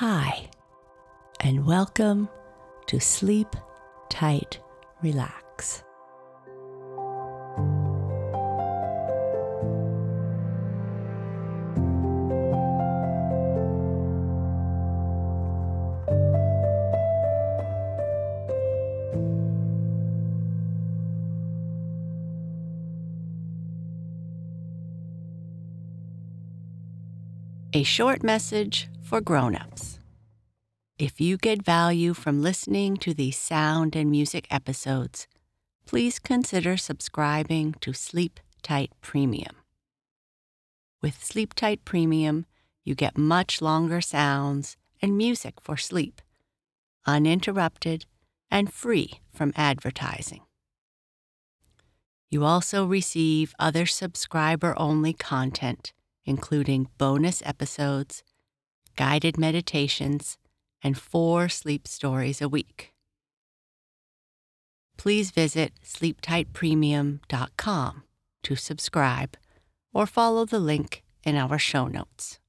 Hi, and welcome to Sleep Tight Relax. A short message for grown-ups. If you get value from listening to these sound and music episodes, please consider subscribing to Sleep Tight Premium. With Sleep Tight Premium, you get much longer sounds and music for sleep, uninterrupted and free from advertising. You also receive other subscriber only content including bonus episodes, guided meditations, and four sleep stories a week. Please visit sleeptightpremium.com to subscribe or follow the link in our show notes.